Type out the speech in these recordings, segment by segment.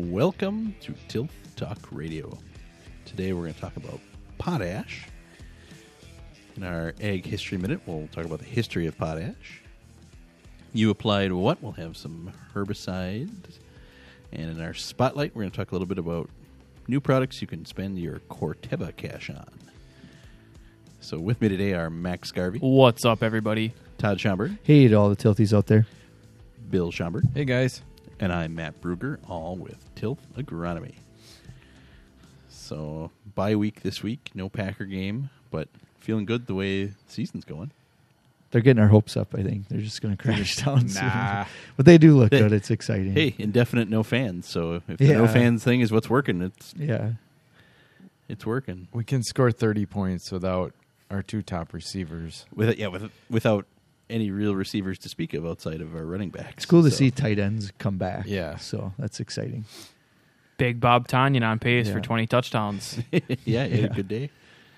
Welcome to Tilth Talk Radio. Today we're going to talk about potash. In our Ag History Minute, we'll talk about the history of potash. You applied what? We'll have some herbicides. And in our Spotlight, we're going to talk a little bit about new products you can spend your Corteva cash on. So with me today are Max Garvey, What's up, everybody? Todd Schomburg, Hey to all the tilties out there. Bill Schomburg, Hey guys. and I'm Matt Bruger, all with Tilth Agronomy. So bye week this week, no Packer game, but feeling good the way the season's going. They're getting our hopes up, I think. They're just going to crash down soon. Nah. But they do look Hey. good. It's exciting. Hey, indefinite no fans. So if the no fans thing is what's working, it's Yeah. it's working. We can score 30 points without our two top receivers. With yeah, with, without any real receivers to speak of outside of our running backs. It's cool to So- see tight ends come back. Yeah. So that's exciting. Big Bob Tonyan on pace for 20 touchdowns. yeah, he had Yeah. a good day.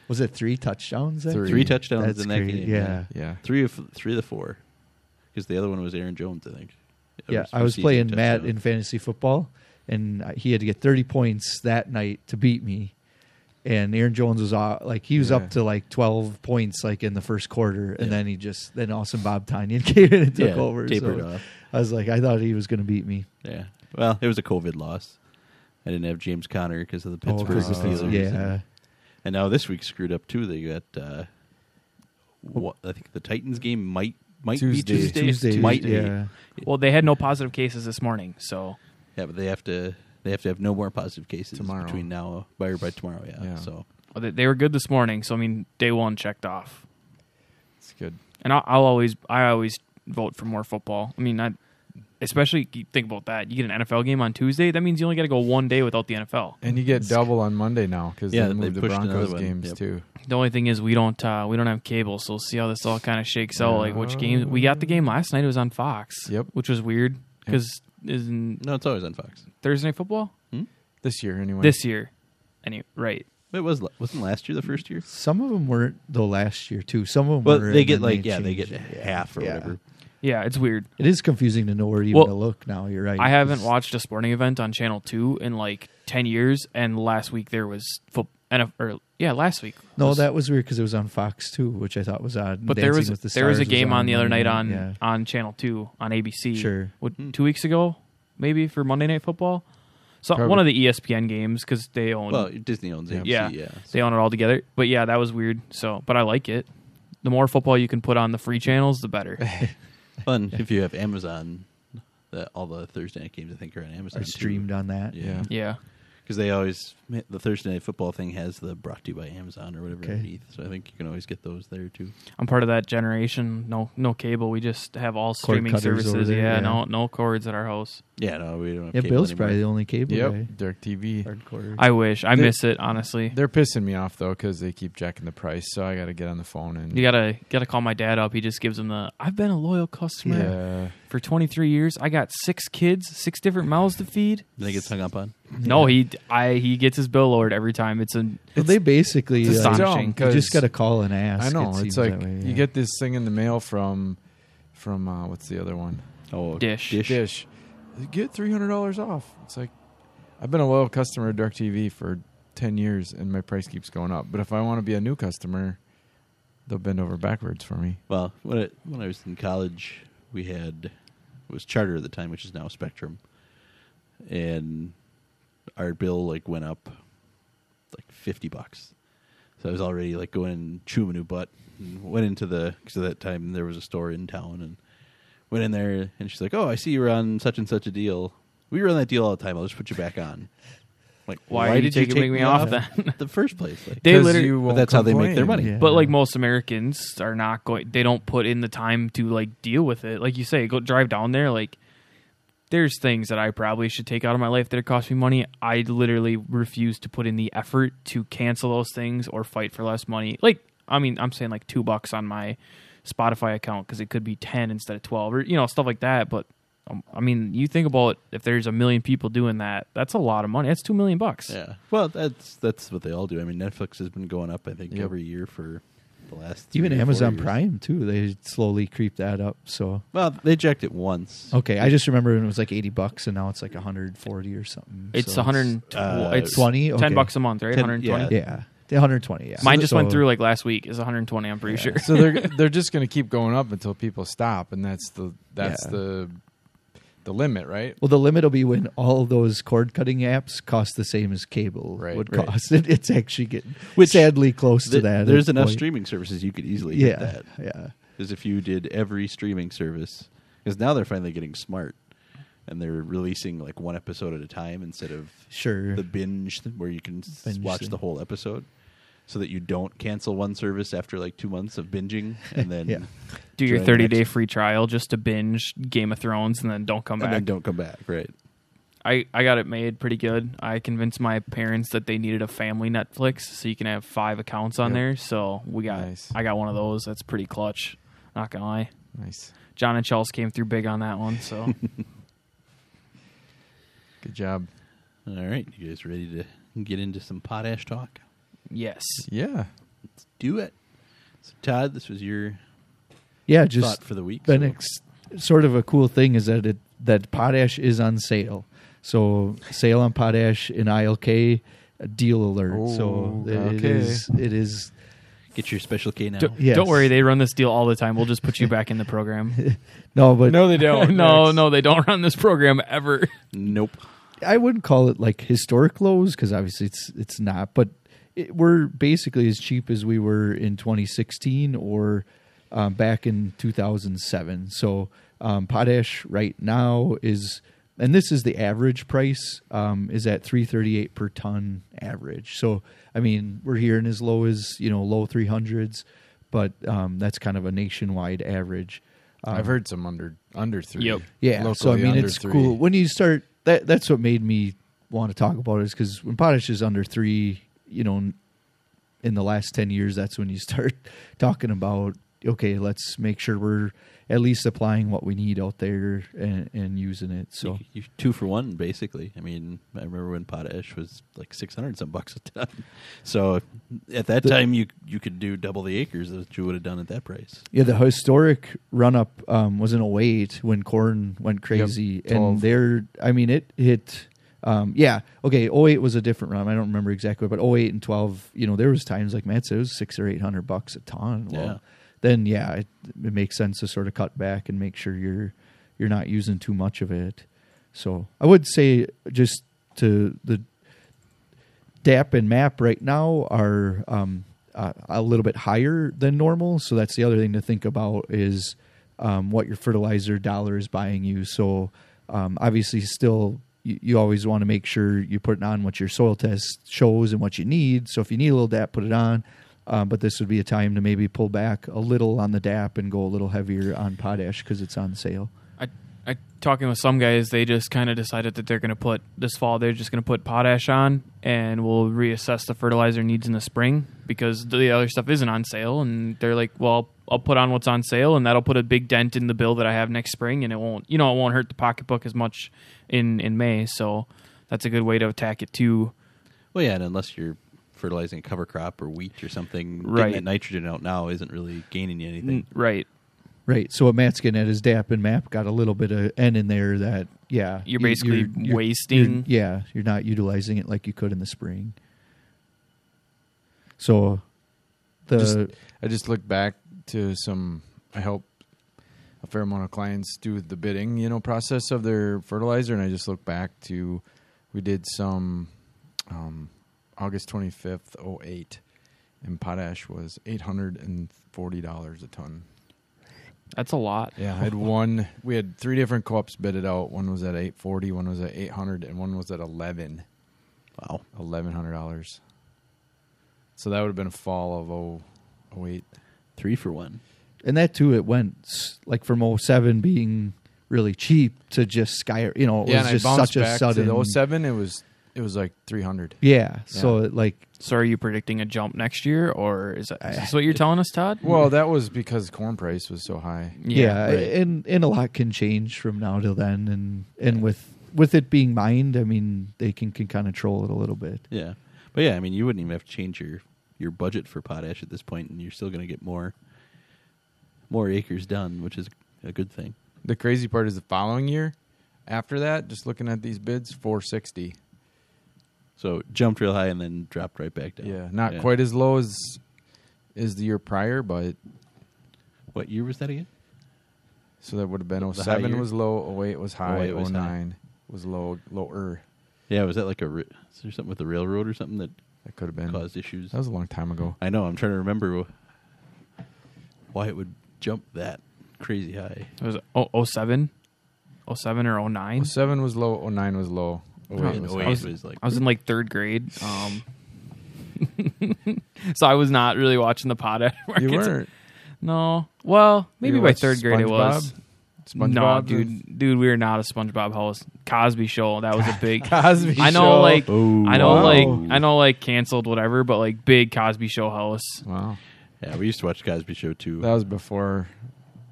Was it three touchdowns? then? Three. Three touchdowns That's in that great. game. Yeah. Yeah. three of three of the four, because the other one was Aaron Jones, I think. That Yeah. was I was receiving playing Matt in fantasy football, and he had to get 30 points that night to beat me. And Aaron Jones was uh, like he was Yeah. up to like 12 points like in the first quarter, and Yeah. then he just then awesome Bob Tonyan came in and took yeah, over. tapered so off. I was like, I thought he was going to beat me. Yeah. Well, it was a COVID loss. I didn't have James Conner because of the Oh, Pittsburgh 'cause of Steelers. yeah. And, and now this week screwed up too. They got uh, what I think the Titans game might might Tuesday. be Tuesday. Tuesday, Might be. yeah. well, they had no positive cases this morning, so Yeah, but they have to they have to have no more positive cases Tomorrow. between now by by tomorrow. Yeah. Yeah. So well, they, they were good this morning. So I mean, day one checked off, It's good. and I'll, I'll always I always vote for more football. I mean, I especially you think about that. You get an NFL game on Tuesday. That means you only got to go one day without the NFL. And you get double on Monday now because Yeah, they they moved the pushed Broncos one. games Yep. too. The only thing is we don't uh, we don't have cable, so we'll see how this all kind of shakes out. Like which game we got the game last night. It was on Fox. Yep. which was weird because isn't no, it's always on Fox. Thursday night football hmm? This year anyway. this year? Any right? It was wasn't last year the first year. Some of them weren't though last year too. Some of them Well, were. they and get then like yeah, they changed get it. half or Yeah. whatever. Yeah, it's weird. It is confusing to know where even Well, to look now. You're right. I haven't 'cause- watched a sporting event on Channel Two in like ten years, and last week there was foot. NF, or yeah, last week. No, was- that was weird because it was on Fox too, which I thought was odd. But there was with the there was a Stars game on the other night on Yeah. on Channel Two on ABC. Sure. what, Hmm. two weeks ago, maybe for Monday Night Football. So Probably. one of the ESPN games because they own Well, Disney owns ABC. Yeah. Yeah. they own it all together. But yeah, that was weird. So, but I like it. The more football you can put on the free channels, the better. Fun if you have Amazon. The, all the Thursday night games I think are on Amazon. Are too. streamed on that. Yeah. yeah, because they always the Thursday night football thing has the brought to you by Amazon or whatever Okay. underneath. So I think you can always get those there too. I'm part of that generation. No, no cable. We just have all streaming services. there, yeah, yeah. no, no cords at our house. Yeah, no, we don't. Have Yeah, cable Bill's anymore. probably the only cable Yep. guy. DirecTV. Hardcore. I wish. I They- miss it honestly. They're pissing me off though because they keep jacking the price. So I got to get on the phone and You gotta gotta call my dad up. He just gives him the. I've been a loyal customer yeah. for 23 years. I got six kids, six different mouths to feed. Then it gets hung up on. No, he I he gets his bill lowered every time. It's a Well, they basically It's uh, astonishing, you 'cause- just got to call and ask. I know. It It's like that way, you get this thing in the mail from from uh, what's the other one? Oh, Dish. dish. Get three hundred dollars off. It's like I've been a loyal customer of DirecTV for ten years, and my price keeps going up. But if I want to be a new customer, they'll bend over backwards for me. Well, when it, when I was in college, we had it was Charter at the time, which is now Spectrum, and our bill like went up like fifty bucks. So I was already like going and chewing a new butt. And went into the because at that time there was a store in town and went in there and she's like, "Oh, I see you're on such and such a deal. We were on that deal all the time. I'll just put you back on." Like, Why did you take me off then? the first place? Like, They 'Cause literally- but won't that's how they make their money. Yeah. But like most Americans are not going. They don't put in the time to like deal with it. Like you say, go drive down there. Like there's things that I probably should take out of my life that cost me money. I literally refuse to put in the effort to cancel those things or fight for less money. Like I mean, I'm saying like two bucks on my Spotify account because it could be ten instead of twelve or you know stuff like that. But um, I mean, you think about if there's a million people doing that, that's a lot of money. That's two million bucks. Yeah. Well, that's that's what they all do. I mean, Netflix has been going up. I think Yep. every year for the last Even three or four Amazon years. Prime too. They slowly creep that up. So Well, they jacked it once. okay, I just remember when it was like eighty bucks, and now it's like one forty or something. It's so 100. Uh, it's 20? Okay. ten bucks a month, right? 10 120. Yeah, one hundred twenty. Yeah, Mine just went through like last week. Is 120. I'm pretty Yeah. sure. so they're they're just going to keep going up until people stop, and that's the that's Yeah. the the limit, right? Well, the limit will be when all those cord cutting apps cost the same as cable Right, would right. cost. It, it's actually getting Which- sadly close to that. There's enough point. streaming services you could easily Yeah, hit that. yeah. Because if you did every streaming service, because now they're finally getting smart, and they're releasing like one episode at a time instead of Sure. the binge where you can Binge watch thing. the whole episode, so that you don't cancel one service after like two months of binging, and then Yeah. Do your 30 day free trial just to binge Game of Thrones and then don't come and back. then don't come back. Right. I, I got it made pretty good. I convinced my parents that they needed a family Netflix so you can have five accounts on Yep. there. So we got Nice. I got one of those. That's pretty clutch. Not gonna lie. Nice, John and Charles came through big on that one. So good job. All right, you guys ready to get into some potash talk? Yes, Yeah, Let's Do it. So Todd, this was your yeah, just thought for the week. the so- next sort of a cool thing is that it that potash is on sale. So sale on potash in ILK, a deal alert. so Oh, it okay. is it is Get your special K now. don't, Yes. don't worry. They run this deal all the time. We'll just put you back in the program. no, but no, they don't. no, no, they don't run this program ever. Nope. I wouldn't call it like historic lows because obviously it's it's not. But it, we're basically as cheap as we were in 2016 or um, back in 2007. So um, potash right now is, and this is the average price um, is at 338 per ton average. So I mean we're hearing as low as you know low 300s, but um, that's kind of a nationwide average. Um, I've heard some under under three. Yep. yeah, so I mean it's three. cool when you start. That that's what made me want to talk about it is because when potash is under three, you know, in the last ten years, that's when you start talking about okay, let's make sure we're at least applying what we need out there and, and using it. So You, you two for one, basically. I mean, I remember when potash was like six hundred some bucks a ton. So at that The- time, you you could do double the acres that you would have done at that price. yeah, the historic run up um, was in 08 when corn went crazy, and there, I mean, it hit. Um, yeah, okay. 08 was a different run. I don't remember exactly, but 08 and 12, you know, there was times like Matt said, it was six or eight hundred bucks a ton. Well, Yeah. then yeah, it, it makes sense to sort of cut back and make sure you're you're not using too much of it. So I would say just to the DAP and MAP right now are um, uh, a little bit higher than normal. So that's the other thing to think about is um, what your fertilizer dollar is buying you. So um, obviously, still you, you always want to make sure you put on what your soil test shows and what you need. So if you need a little DAP, put it on. Um, but this would be a time to maybe pull back a little on the DAP and go a little heavier on potash because it's on sale. I, I talking with some guys, they just kind of decided that they're going to put this fall. They're just going to put potash on, and we'll reassess the fertilizer needs in the spring because the other stuff isn't on sale. And they're like, "Well, I'll put on what's on sale, and that'll put a big dent in the bill that I have next spring, and it won't, you know, it won't hurt the pocketbook as much in in May." So that's a good way to attack it too. Well, yeah, and unless you're fertilizing a cover crop or wheat or something, Right. getting that nitrogen out now isn't really gaining you anything. Right. Right. So what Matt's getting at his DAP and MAP got a little bit of N in there that, yeah. You're you- basically wasting- you're- yeah. You're not utilizing it like you could in the spring. So the, Just- I just look back to some. I help a fair amount of clients do the bidding, you know, process of their fertilizer, and I just look back to we did some um, August twenty fifth, oh eight, and potash was eight hundred and forty dollars a ton. That's a lot. Yeah, I had one. We had three different co-ops bid it out. One was at eight forty, one was at eight hundred, and one was at eleven. Wow. Eleven hundred dollars. So that would have been a fall of oh, oh eight. Three for one. and that too, it went s- like from 07 being really cheap to just sky, you know, it yeah, was just I bounced such a back sudden. to the 07, It was it was like three hundred. yeah. So it, like, So are you predicting a jump next year, or is, that, is this what you're telling us, Todd? Well, that was because corn price was so high. yeah, right. and and a lot can change from now till then, and and with with it being mined, I mean, they can can kind of troll it a little bit. Yeah. But yeah, I mean, you wouldn't even have to change your your budget for potash at this point, and you're still going to get more more acres done, which is a good thing. The crazy part is the following year. After that, just looking at these bids, 460. So jumped real high and then dropped right back down. Yeah, not quite as low as as the year prior, but What year was that again? so that would have been The- the 07 was low, 08 was high, 08 was high. 09 was low, lower. Yeah, was that like a? ri- Is there something with the railroad or something that That could have been. caused issues? That was a long time ago. I know. I'm trying to remember why it would jump that crazy high. It was oh, 07? 07 or 09? 07 was low, 09 was low. 08 And was 08 high. was- was like I was in like third grade. Um, so I was not really watching the potash markets. You weren't. No. Well, maybe by third grade it was. SpongeBob? no, dude, dude, we were not a SpongeBob house. Cosby Show, that was a big. Cosby I know, Show. like, Oh, I know, wow. like, I know, like, canceled whatever, but like, big Cosby Show house. Wow. yeah, we used to watch Cosby Show too. That was before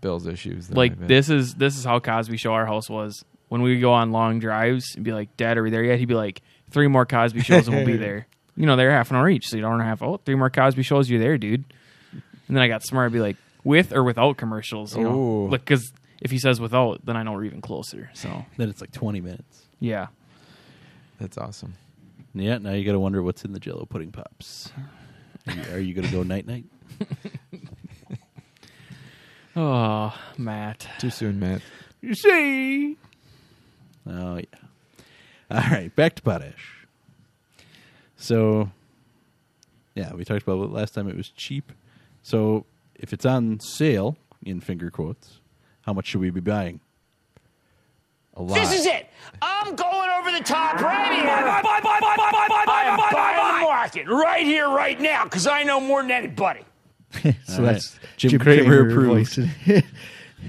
Bill's issues. that I Like, this is this is how Cosby Show our house was. When we would go on long drives and be like, "Dad, are we there yet?" He'd be like, three more Cosby shows and we'll be there." You know, they're half an hour each, so you don't have oh, three more Cosby shows, you're there, dude. And then I got smart, I'd be like, with or without commercials, you know, Ooh. like because if he says without, then I know we're even closer. So then it's like 20 minutes. yeah, That's awesome. Yeah, now you got to wonder what's in the Jello pudding pops. Are you, are you going to go night night? oh Matt, Too soon, Matt. You see? Oh yeah. All right, back to potash. So, yeah, we talked about it last time. It was cheap. So, if it's on sale, in finger quotes, how much should we be buying? A lot. This is it. I'm going over the top right here. I'm buying the market right here, right now, because I know more than anybody. so All right. that's Jim Cramer approved.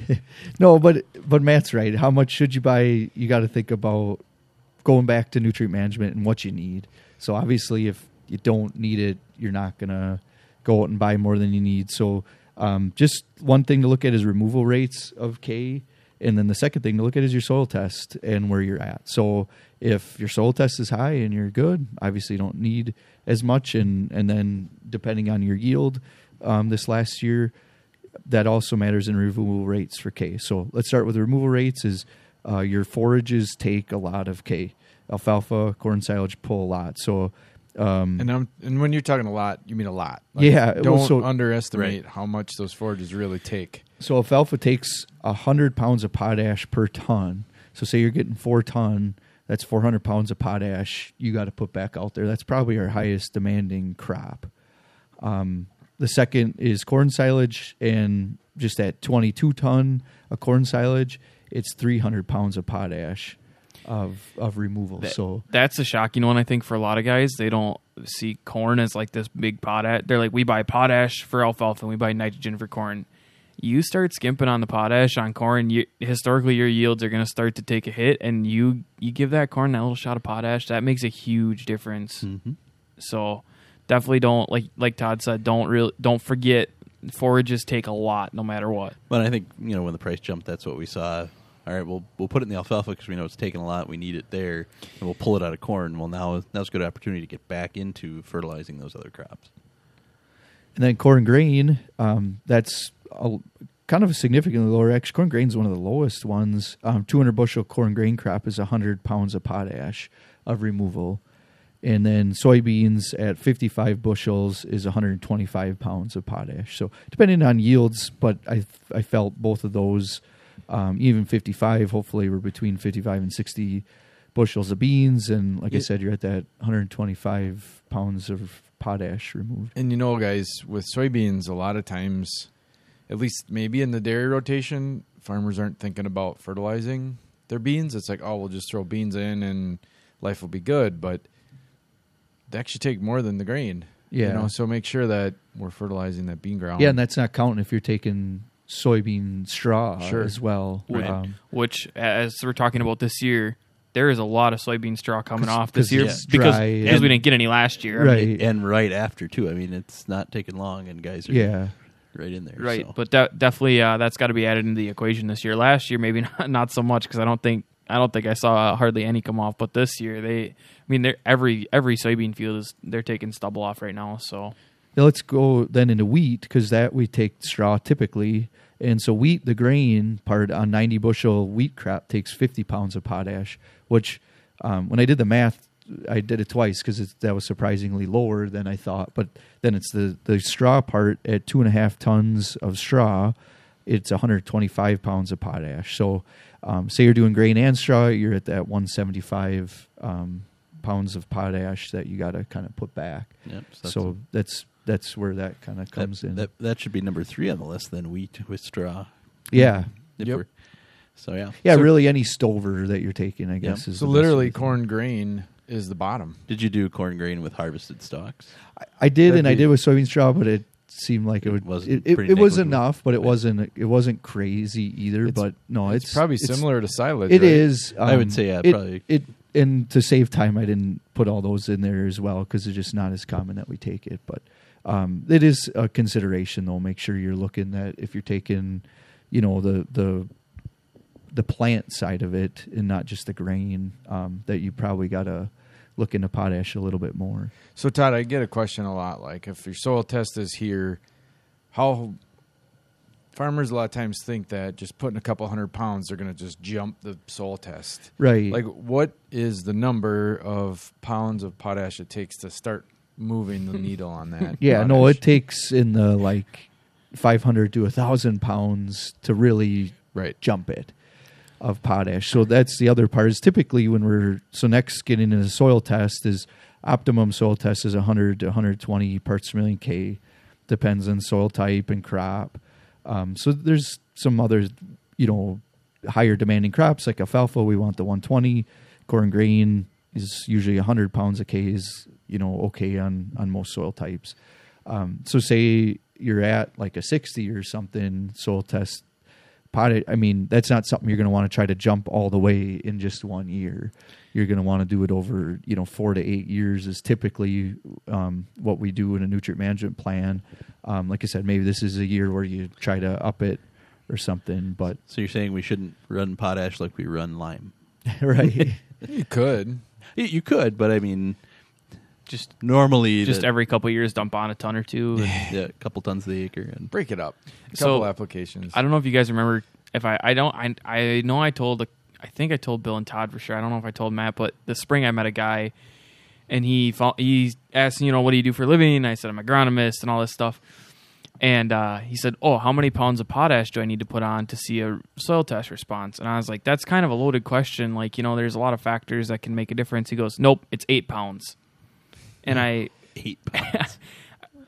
no, but but Matt's right. How much should you buy? You got to think about going back to nutrient management and what you need. So obviously, if you don't need it, you're not gonna go out and buy more than you need. So um, just one thing to look at is removal rates of K, and then the second thing to look at is your soil test and where you're at. So if your soil test is high and you're good, obviously you don't need as much, and and then depending on your yield, um, this last year, that also matters in removal rates for K. So let's start with removal rates. Is uh, your forages take a lot of K? Alfalfa, corn silage pull a lot. So um, And I'm, and when you're talking a lot, you mean a lot. Yeah, Don't so- underestimate how much those forages really take. So alfalfa takes hundred pounds of potash per ton. So say you're getting four ton, that's four hundred pounds of potash you got to put back out there. That's probably our highest demanding crop. Um, the second is corn silage, and just at twenty two ton of corn silage, it's three hundred pounds of potash of of removal. That- so that's a shocking one. I think for a lot of guys, they don't see corn as like this big potash. They're like, we buy potash for alfalfa and we buy nitrogen for corn. You start skimping on the potash on corn, you, historically your yields are going to start to take a hit, and you you give that corn that little shot of potash, that makes a huge difference. Mm-hmm. So definitely don't like like Todd said, don't real don't forget forages take a lot no matter what. But I think you know when the price jumped, that's what we saw. All right, we'll we'll put it in the alfalfa because we know it's taking a lot. We need it there, and we'll pull it out of corn. Well, now now's a good opportunity to get back into fertilizing those other crops. And then corn grain, um, that's a, kind of a significantly lower. Actually, corn grain is one of the lowest ones. Um, 200 bushel corn grain crop is 100 pounds of potash of removal. And then soybeans at 55 bushels is 125 pounds of potash. So depending on yields, but I I felt both of those, um, even 55, hopefully we're between 55 and 60 bushels of beans. And like I said, you're at that 125 pounds of potash removed. And you know, guys, with soybeans, a lot of times, at least maybe in the dairy rotation, farmers aren't thinking about fertilizing their beans. It's like, oh, we'll just throw beans in and life will be good. But they actually take more than the grain. Yeah. You know, so make sure that we're fertilizing that bean ground. Yeah, and that's not counting if you're taking soybean straw Sure. as well. Right. Um, Which, as we're talking about this year, there is a lot of soybean straw coming off this year it's because dry because we didn't get any last year. I mean, right. And right after too. I mean, it's not taking long, and guys are yeah. right in there. right. so. But that, definitely, uh, that's got to be added into the equation this year. Last year, maybe not, not so much because I don't think I don't think I saw hardly any come off. But this year, they, I mean, they're, every every soybean field is they're taking stubble off right now. So Now let's go then into wheat because that we take straw typically, and so wheat, the grain part on 90 bushel wheat crop takes 50 pounds of potash. Which, um, when I did the math, I did it twice because that was surprisingly lower than I thought. But then it's the the straw part at two and a half tons of straw, it's 125 pounds of potash. So, um, say you're doing grain and straw, you're at that 175 um, pounds of potash that you got to kind of put back. Yep, so So, that's- that's that's where that kind of comes that, in. That, that should be number three on the list then wheat with straw. yeah, Yep. So yeah. yeah. So- really, any stover that you're taking, I guess, is So the literally, corn grain is the bottom. Did you do corn grain with harvested stalks? I, I did, That'd and I did with soybean straw, but it seemed like it would. was It, it, it was enough, but it wasn't. It wasn't crazy either. It's- but no, it's, It's, probably similar to silage. It right? is. I would um, say, yeah, it, probably. It and to save time, I didn't put all those in there as well because it's just not as common that we take it. But um, it is a consideration, though. Make sure you're looking that if you're taking, you know, the the the plant side of it and not just the grain. Um, that you probably got to look into potash a little bit more. So Todd, I get a question a lot. Like, if your soil test is here, how farmers a lot of times think that just putting a couple hundred pounds, they're going to just jump the soil test. Right. Like, what is the number of pounds of potash it takes to start moving the needle on that? Yeah, no, it takes in the like 500 to a thousand pounds to really right. jump it of potash. So that's the other part. Is typically when we're so next getting into soil test is optimum soil test is 100 to 120 parts per million K, depends on soil type and crop. Um, so there's some other, you know, higher demanding crops like alfalfa. We want the 120. Corn grain is usually 100 pounds a K is you know okay on on most soil types. Um, so say you're at like a 60 or something soil test pot i mean that's not something you're going to want to try to jump all the way in just one year you're going to want to do it over you know four to eight years is typically um, what we do in a nutrient management plan um, like i said maybe this is a year where you try to up it or something but So you're saying we shouldn't run potash like we run lime? right You could. You could, but I mean, just normally, Just the- every couple years, dump on a ton or two. and- yeah, a couple tons of the acre, and Break it up. A So, couple applications. I don't know if you guys remember. If I, I don't, I, I know I told, I think I told Bill and Todd for sure. I don't know if I told Matt, but the spring I met a guy, and he he asked, you know, what do you do for a living? I said I'm agronomist and all this stuff, and uh, he said, oh, how many pounds of potash do I need to put on to see a soil test response? And I was like, that's kind of a loaded question. Like, you know, there's a lot of factors that can make a difference. He goes, nope, it's eight pounds, and I. eight pounds.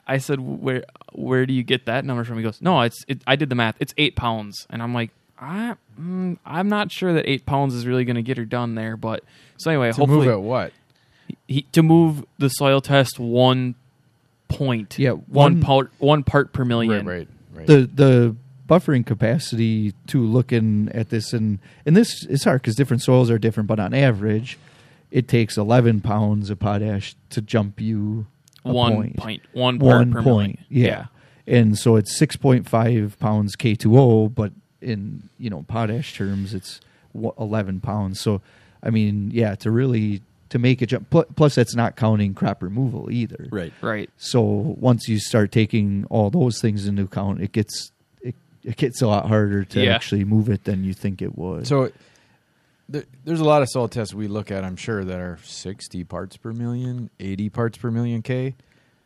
I said, "Where where do you get that number from?" He goes, "No, it's it, I did the math. It's eight pounds." And I'm like, I, mm, "I'm not sure that eight pounds is really going to get her done there." But so anyway, to hopefully move at what? he, to move the soil test one point, Yeah, one one- part one part per million. Right, right, right. the the buffering capacity to looking at this and and this is hard because different soils are different but on average it takes 11 pounds of potash to jump you a One point. point, one part one per point million. yeah. and so it's 6.5 pounds k2o but in you know potash terms it's 11 pounds so i mean yeah to really to make a jump plus that's not counting crop removal either right. right. so once you start taking all those things into account, it gets it, it gets a lot harder to Yeah. actually move it than you think it would. So there, there's a lot of soil tests we look at, I'm sure, that are 60 parts per million, 80 parts per million K.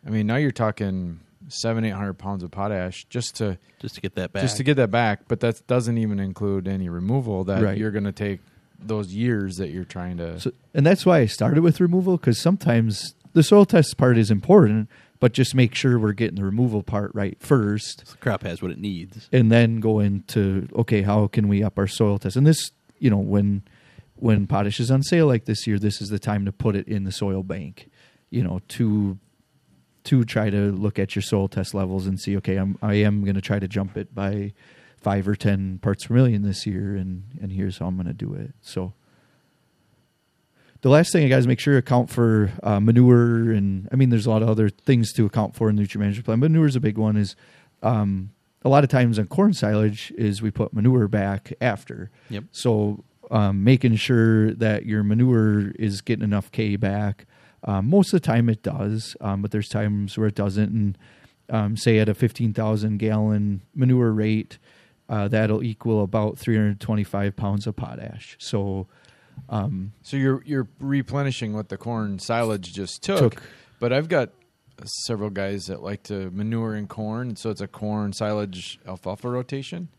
I mean, now you're talking seven, 800 pounds of potash just to Just to get that back. just to get that back. But that doesn't even include any removal that Right. you're going to take those years that you're trying to. So, and that's why I started with removal because sometimes the soil test part is important, but just make sure we're getting the removal part right first, the crop has what it needs. and then go into okay, how can we up our soil test? And this, you know, when when potash is on sale like this year, this is the time to put it in the soil bank. You know, to to try to look at your soil test levels and see, okay, I'm I am going to try to jump it by five or ten parts per million this year, and and here's how I'm going to do it. So the last thing I guys make sure you account for uh, manure, and I mean, there's a lot of other things to account for in the nutrient management plan. Manure is a big one. Is um, a lot of times on corn silage is we put manure back after. Yep. So um, making sure that your manure is getting enough K back. Um, most of the time it does, um, but there's times where it doesn't. And um, say at a 15,000 gallon manure rate, uh, that'll equal about 325 pounds of potash. So So you're you're replenishing what the corn silage just took. Took. But I've got several guys that like to manure in corn, so it's a corn silage alfalfa rotation.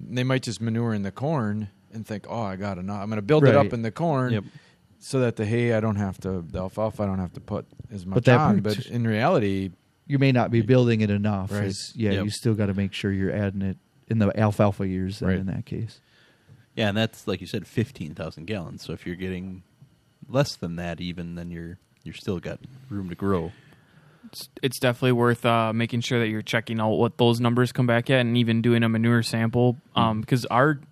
They might just manure in the corn and think, "Oh, I got enough. I'm going to build it up in the corn." Yep. So that the hay, I don't have to, the alfalfa, I don't have to put as much that on. part- But in reality, you may not be building it enough. Right. as- yeah, Yep. you still got to make sure you're adding it in the alfalfa years. Right. in that case, Yeah, and that's like you said, fifteen thousand gallons. So if you're getting less than that, even then you're you're still got room to grow. it's, it's definitely worth uh, making sure that you're checking out what those numbers come back at, and even doing a manure sample. Um, because our uh,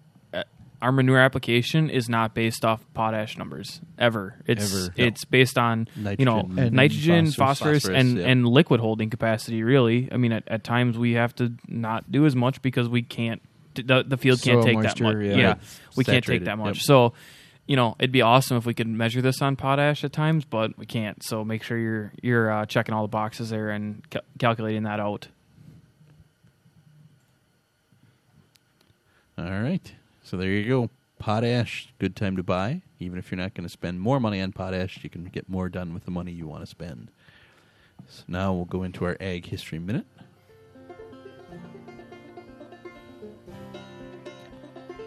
our manure application is not based off potash numbers ever. It's Ever. it's based on you know Nitrogen and nitrogen, phosphorus. phosphorus, Phosphorus, and yeah. and liquid holding capacity. Really, I mean, at, at times we have to not do as much because we can't. The, the field can't Soil take that much. yeah. Yeah, Right. we can't take that much. yep. So, you know, it'd be awesome if we could measure this on potash at times, but we can't. So make sure you're you're uh, checking all the boxes there and ca- calculating that out. All right. So there you go. Potash, good time to buy. Even if you're not going to spend more money on potash, you can get more done with the money you want to spend. So now we'll go into our Ag History Minute.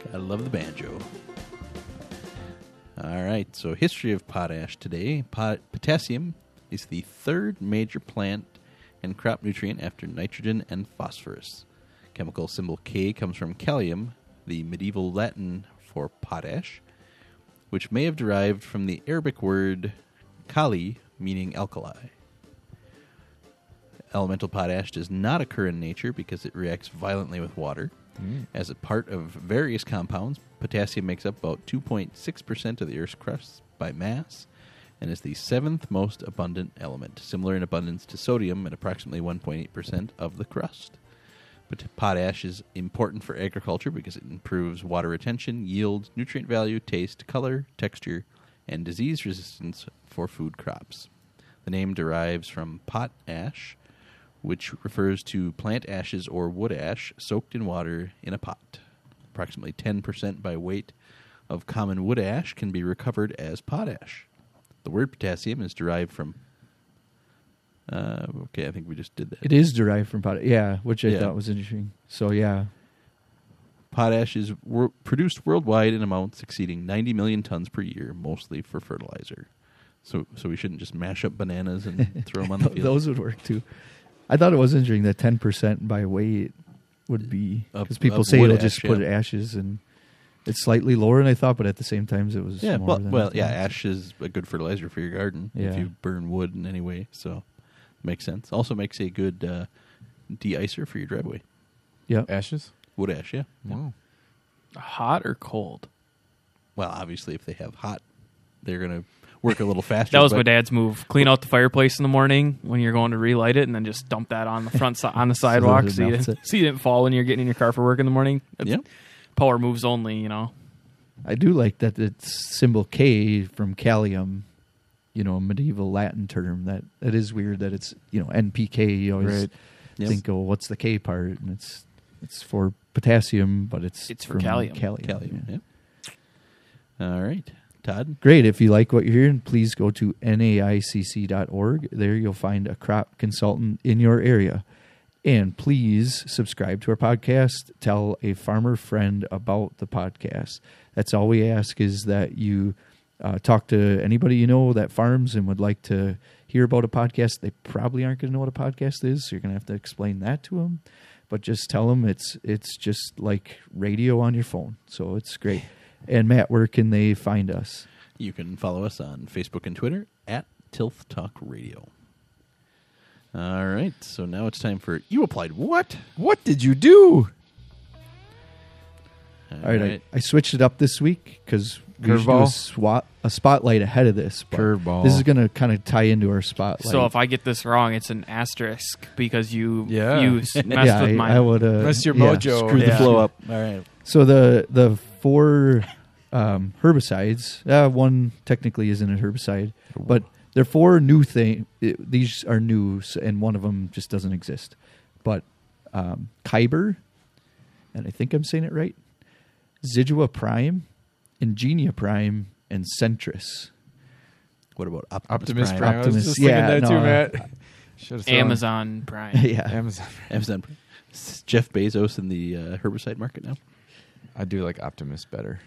Gotta love the banjo. All right, so history of potash today. Pot- potassium is the third major plant and crop nutrient after nitrogen and phosphorus. Chemical symbol K comes from kalium, the medieval Latin for potash, which may have derived from the Arabic word kali, meaning alkali. Elemental potash does not occur in nature because it reacts violently with water. Mm. As a part of various compounds, potassium makes up about 2.6% of the Earth's crust by mass and is the seventh most abundant element, similar in abundance to sodium at approximately 1.8% of the crust. Potash is important for agriculture because it improves water retention, yield, nutrient value, taste, color, texture, and disease resistance for food crops. The name derives from pot ash, which refers to plant ashes or wood ash soaked in water in a pot. Approximately 10% by weight of common wood ash can be recovered as potash. The word potassium is derived from. Uh, okay, I think we just did that. it is derived from potash. Yeah, which I Yeah. thought was interesting. So yeah, Potash is wor- produced worldwide in amounts exceeding 90 million tons per year, mostly for fertilizer. So, so we shouldn't just mash up bananas and throw them on the field. those would work too. I thought it was interesting that ten percent by weight would be Of- because people of say wood it'll just ash, put yeah. ashes and it's slightly lower than I thought, but at the same time it was yeah, more well, than well, yeah, thought. ash is a good fertilizer for your garden if you burn wood in any way. So, makes sense. Also makes a good uh, de-icer for your driveway. Yeah, ashes. Wood ash, yeah. Wow. Hot or cold? Well, obviously, if they have hot, they're gonna work a little faster. That was but- my dad's move. Clean out the fireplace in the morning when you're going to relight it, and then just dump that on the front si- on the sidewalk it so you, melts didn't, it. so you didn't fall when you're getting in your car for work in the morning. That's Yeah. Power moves only, you know. I do like that it's symbol K from kalium. You know, a medieval Latin term. That that is weird. That it's you know NPK. You always Right. Yep. think, oh, what's the K part? And it's it's for potassium, but it's It's for from kalium. Kalium. Calcium. yeah. Yeah. All right, Todd. Great. If you like what you're hearing, please go to naicc.org. There you'll find a crop consultant in your area. And please subscribe to our podcast. Tell a farmer friend about the podcast. That's all we ask is that you uh, talk to anybody you know that farms and would like to hear about a podcast. They probably aren't going to know what a podcast is, so you're going to have to explain that to them. But just tell them it's it's just like radio on your phone. So it's great. And Matt, where can they find us? You can follow us on Facebook and Twitter at Tilth Talk Radio. All right, so now it's time for you applied what? What did you do? All right, I, I switched it up this week because we usually do a, Curveball? swat, a spotlight ahead of this. but Curveball. This is going to kind of tie into our spotlight. So if I get this wrong, it's an asterisk because you Yeah. you messed yeah, with I, mine. I would uh, Mess your yeah, mojo. Screw the flow up. All right. So the the four um, herbicides, uh, one technically isn't a herbicide, but there are four new thing. it- These are new, and one of them just doesn't exist. But um, Kyber, and I think I'm saying it right. Zidua Prime, Engenia Prime, and Sentris. What about Optimus, Optimus Prime? Prime. I was just yeah, thinking that too, Matt. Should've thrown Amazon Prime. yeah, Amazon. Amazon. Is Jeff Bezos in the uh, herbicide market now. I do like Optimus better.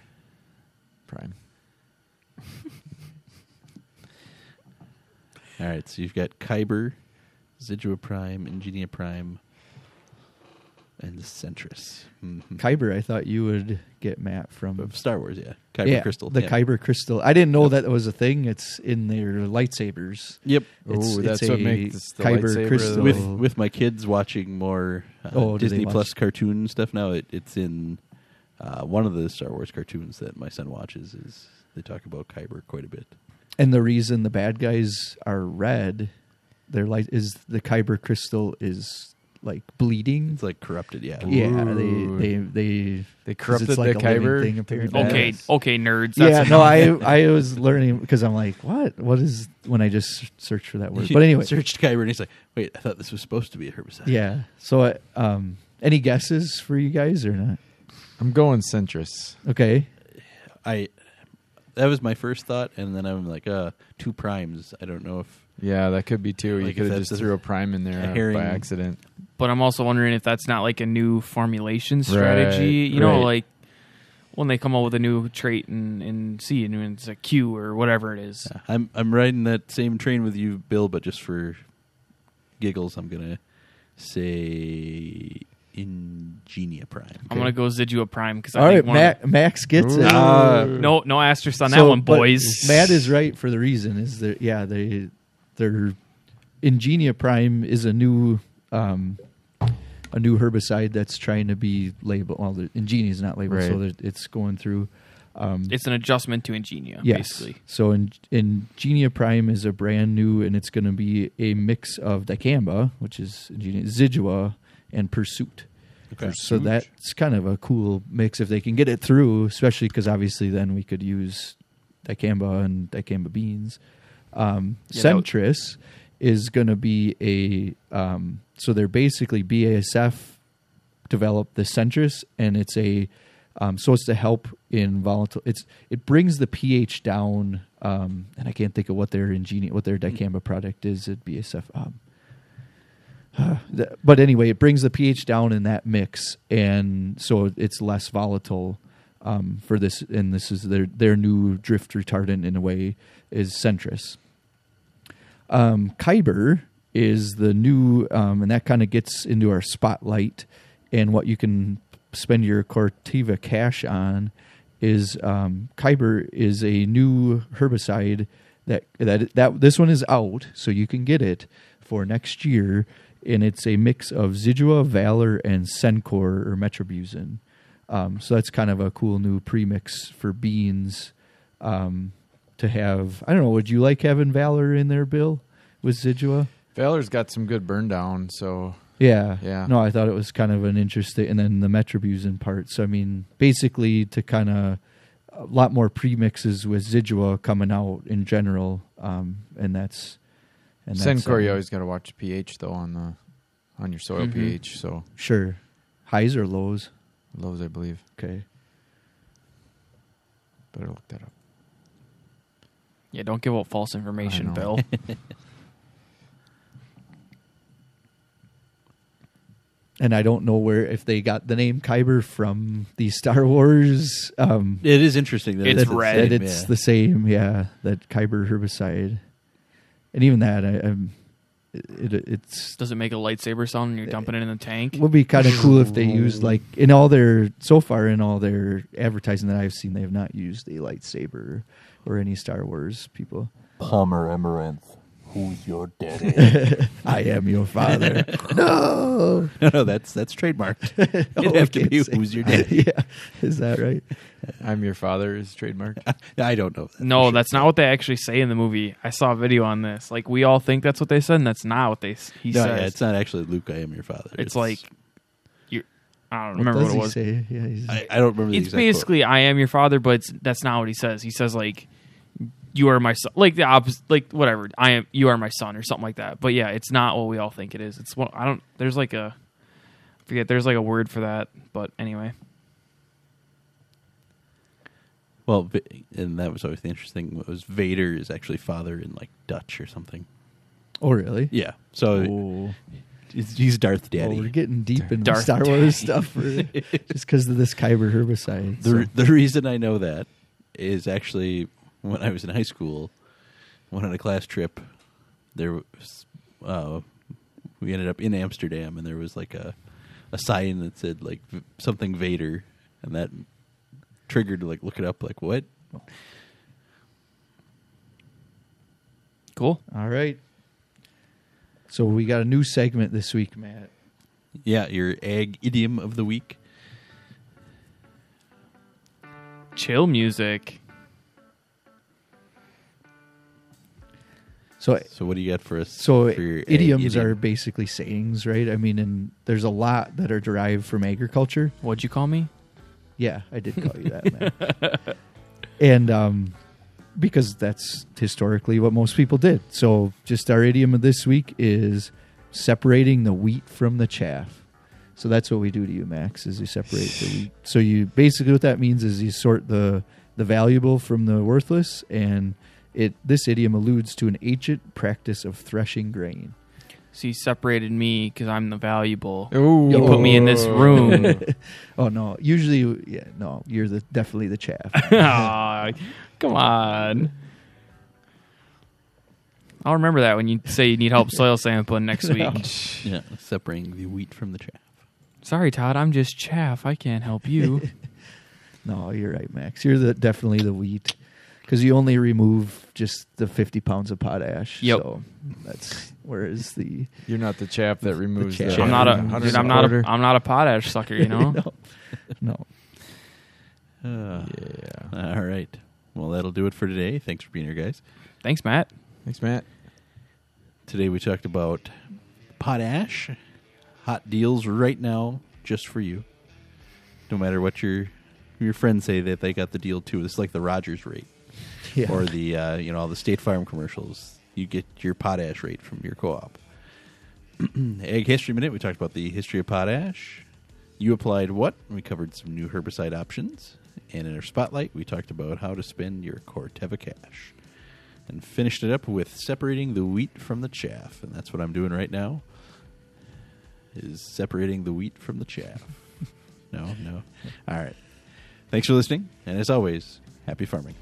Prime. All right, so you've got Kyber, Zidua Prime, Ingenia Prime, and the Centris. Mm-hmm. Kyber. I thought you would get Matt from Of Star Wars, yeah. Kyber yeah, Crystal. the yeah. Kyber crystal. I didn't know that was a thing. It's in their lightsabers. Yep. It's- Ooh, it's that's what a makes the Kyber lightsaber crystal. With Oh. with my kids watching more uh, Oh, Disney Plus cartoon stuff now, it, it's in uh, one of the Star Wars cartoons that my son watches. Is they talk about Kyber quite a bit. And the reason the bad guys are red, they're like is the Kyber crystal is like bleeding. It's like corrupted, yeah. yeah, Ooh. they they they They 'cause corrupted it's like the a living Kyber. thing, apparently. bad. Okay, okay, nerds. yeah, no. I I was learning because I'm like, what? What is when I just searched for that word? But anyway, searched Kyber and he's like, "Wait, I thought this was supposed to be a herbicide." yeah. So, uh, um, any guesses for you guys or not? I'm going Sentris. Okay, I that was my first thought, and then I'm like, uh, two primes. I don't know if Yeah, that could be too. Like you could have just threw a prime in there uh, herring. by accident. But I'm also wondering if that's not like a new formulation strategy. Right, you know, right. like when they come up with a new trait in, in C and it's a Q or whatever it is. Yeah, I'm I'm riding that same train with you, Bill, but just for giggles, I'm gonna say Engenia Prime. I'm gonna go Zidua Prime because I all right. think one of Max gets it. the- no no asterisk on that one, boys. Matt is right for the reason is that yeah they their Engenia Prime is a new um, a new herbicide that's trying to be labeled. Well, the Engenia is not labeled, so Right. that it's going through. Um, It's an adjustment to Engenia, yes. basically. So in, Engenia Prime is a brand new, and it's going to be a mix of dicamba, which is Engenia, Zidua, and Pursuit. Okay. So that's kind of a cool mix if they can get it through, especially because obviously then we could use dicamba and dicamba beans. Um, Yeah, that would- Sentris is going to be a um, so they're basically BASF developed the Sentris, and it's a um, so it's to help in volatile. It's it brings the pH down, um, and I can't think of what their ingenious what their dicamba product is at BASF. Um, the- but anyway, it brings the pH down in that mix, and so it's less volatile um, for this. And this is their their new drift retardant in a way is Sentris. Um, Kyber is the new, um, and that kind of gets into our spotlight. And what you can spend your Corteva cash on is um, Kyber is a new herbicide that that that this one is out, so you can get it for next year, and it's a mix of Zidua, Valor, and Sencor or Metribuzin. Um, so that's kind of a cool new premix for beans um, to have. I don't know. Would you like having Valor in there, Bill, with Zidua? Valor's got some good burn down, so Yeah. Yeah. No, I thought it was kind of an interesting, and then the Metribuzin part. So I mean, basically to kind of a lot more premixes with Zidua coming out in general, um, and that's and Sencor, you uh, always got to watch pH though on the on your soil Mhm. pH. So sure highs or lows. Lows, I believe. Okay. Better look that up. Yeah, don't give out false information, know. Bill. And I don't know where if they got the name Kyber from the Star Wars. Um, It is interesting that It's it's, the red. same, that it's yeah. the same, yeah. That Kyber herbicide, and even that, I, I'm, it, it, it's Does it make a lightsaber sound when you're dumping it in the tank? would be kind of cool if they used like in all their so far in all their advertising that I've seen, they have not used a lightsaber or any Star Wars people. Palmer Amaranth. Who's your daddy? I am your father. no, no, no, that's that's trademarked. It'd have to be Okay, who's your daddy. yeah, is that right? I'm your father is trademark. I don't know. That for No, sure. that's not what they actually say in the movie. I saw a video on this. Like we all think that's what they said, and that's not what they s- he No, says. yeah, it's not actually Luke. I am your father. It's like. I don't What remember does what it he was. say? Yeah, he's, I, I don't remember. The It's exact quote. basically I am your father, but it's, that's not what he says. He says like you are my son, like the opposite, like whatever. I am, you are my son, or something like that. But yeah, it's not what we all think it is. It's what I don't. There's like a, I forget. There's like a word for that. But anyway, Well, and that was always the interesting. Was Vader is actually father in like Dutch or something? Oh, really? Yeah. So Oh, he's, he's Darth Oh, Daddy. we're getting deep into Darth Star Daddy. Wars stuff for, just because of this kyber herbicide. The so. the reason I know that is actually when I was in high school, went on a class trip. There was uh, we ended up in Amsterdam, and there was like a a sign that said like something Vader, and that triggered to like look it up. Like what? cool. All right. So we got a new segment this week, Matt. Yeah, your ag idiom of the week. Chill music. So So what do you get for us? So for your idioms idiom? are basically sayings, right? I mean, and there's a lot that are derived from agriculture. What'd you call me? Yeah, I did call you that, man. and um, because that's historically what most people did. So, just our idiom of this week is separating the wheat from the chaff. So that's what we do to you, Max. Is you separate the wheat. So you basically what that means is you sort the the valuable from the worthless, and it this idiom alludes to an ancient practice of threshing grain. So you separated me because I'm the valuable. Ooh. You put me in this room. Oh no! Usually, yeah, no, you're the definitely the chaff. Aw, come on. I'll remember that when you say you need help soil sampling next week. yeah separating the wheat from the chaff. Sorry, Todd. I'm just chaff. I can't help you. No, you're right, Max. You're the definitely the wheat because you only remove just the 50 pounds of potash. Yep. So that's whereas the You're not the chap that removes chaff. the. I'm not a dude, I'm not a quarter. I'm not a potash sucker. You know. no, no. Uh, Yeah. All right. Well, that'll do it for today. Thanks for being here, guys. Thanks, Matt. Thanks, Matt. Today we talked about potash, hot deals right now just for you. No matter what your your friends say that they got the deal too. This is like the Rogers rate Yeah. or the uh, you know all the State Farm commercials. You get your potash rate from your co-op. Ag History Minute. We talked about the history of potash. You applied what? We covered some new herbicide options. And in our spotlight, we talked about how to spend your Corteva cash and finished it up with separating the wheat from the chaff, and that's what I'm doing right now. Is separating the wheat from the chaff. no, no. All right. Thanks for listening, and as always, happy farming.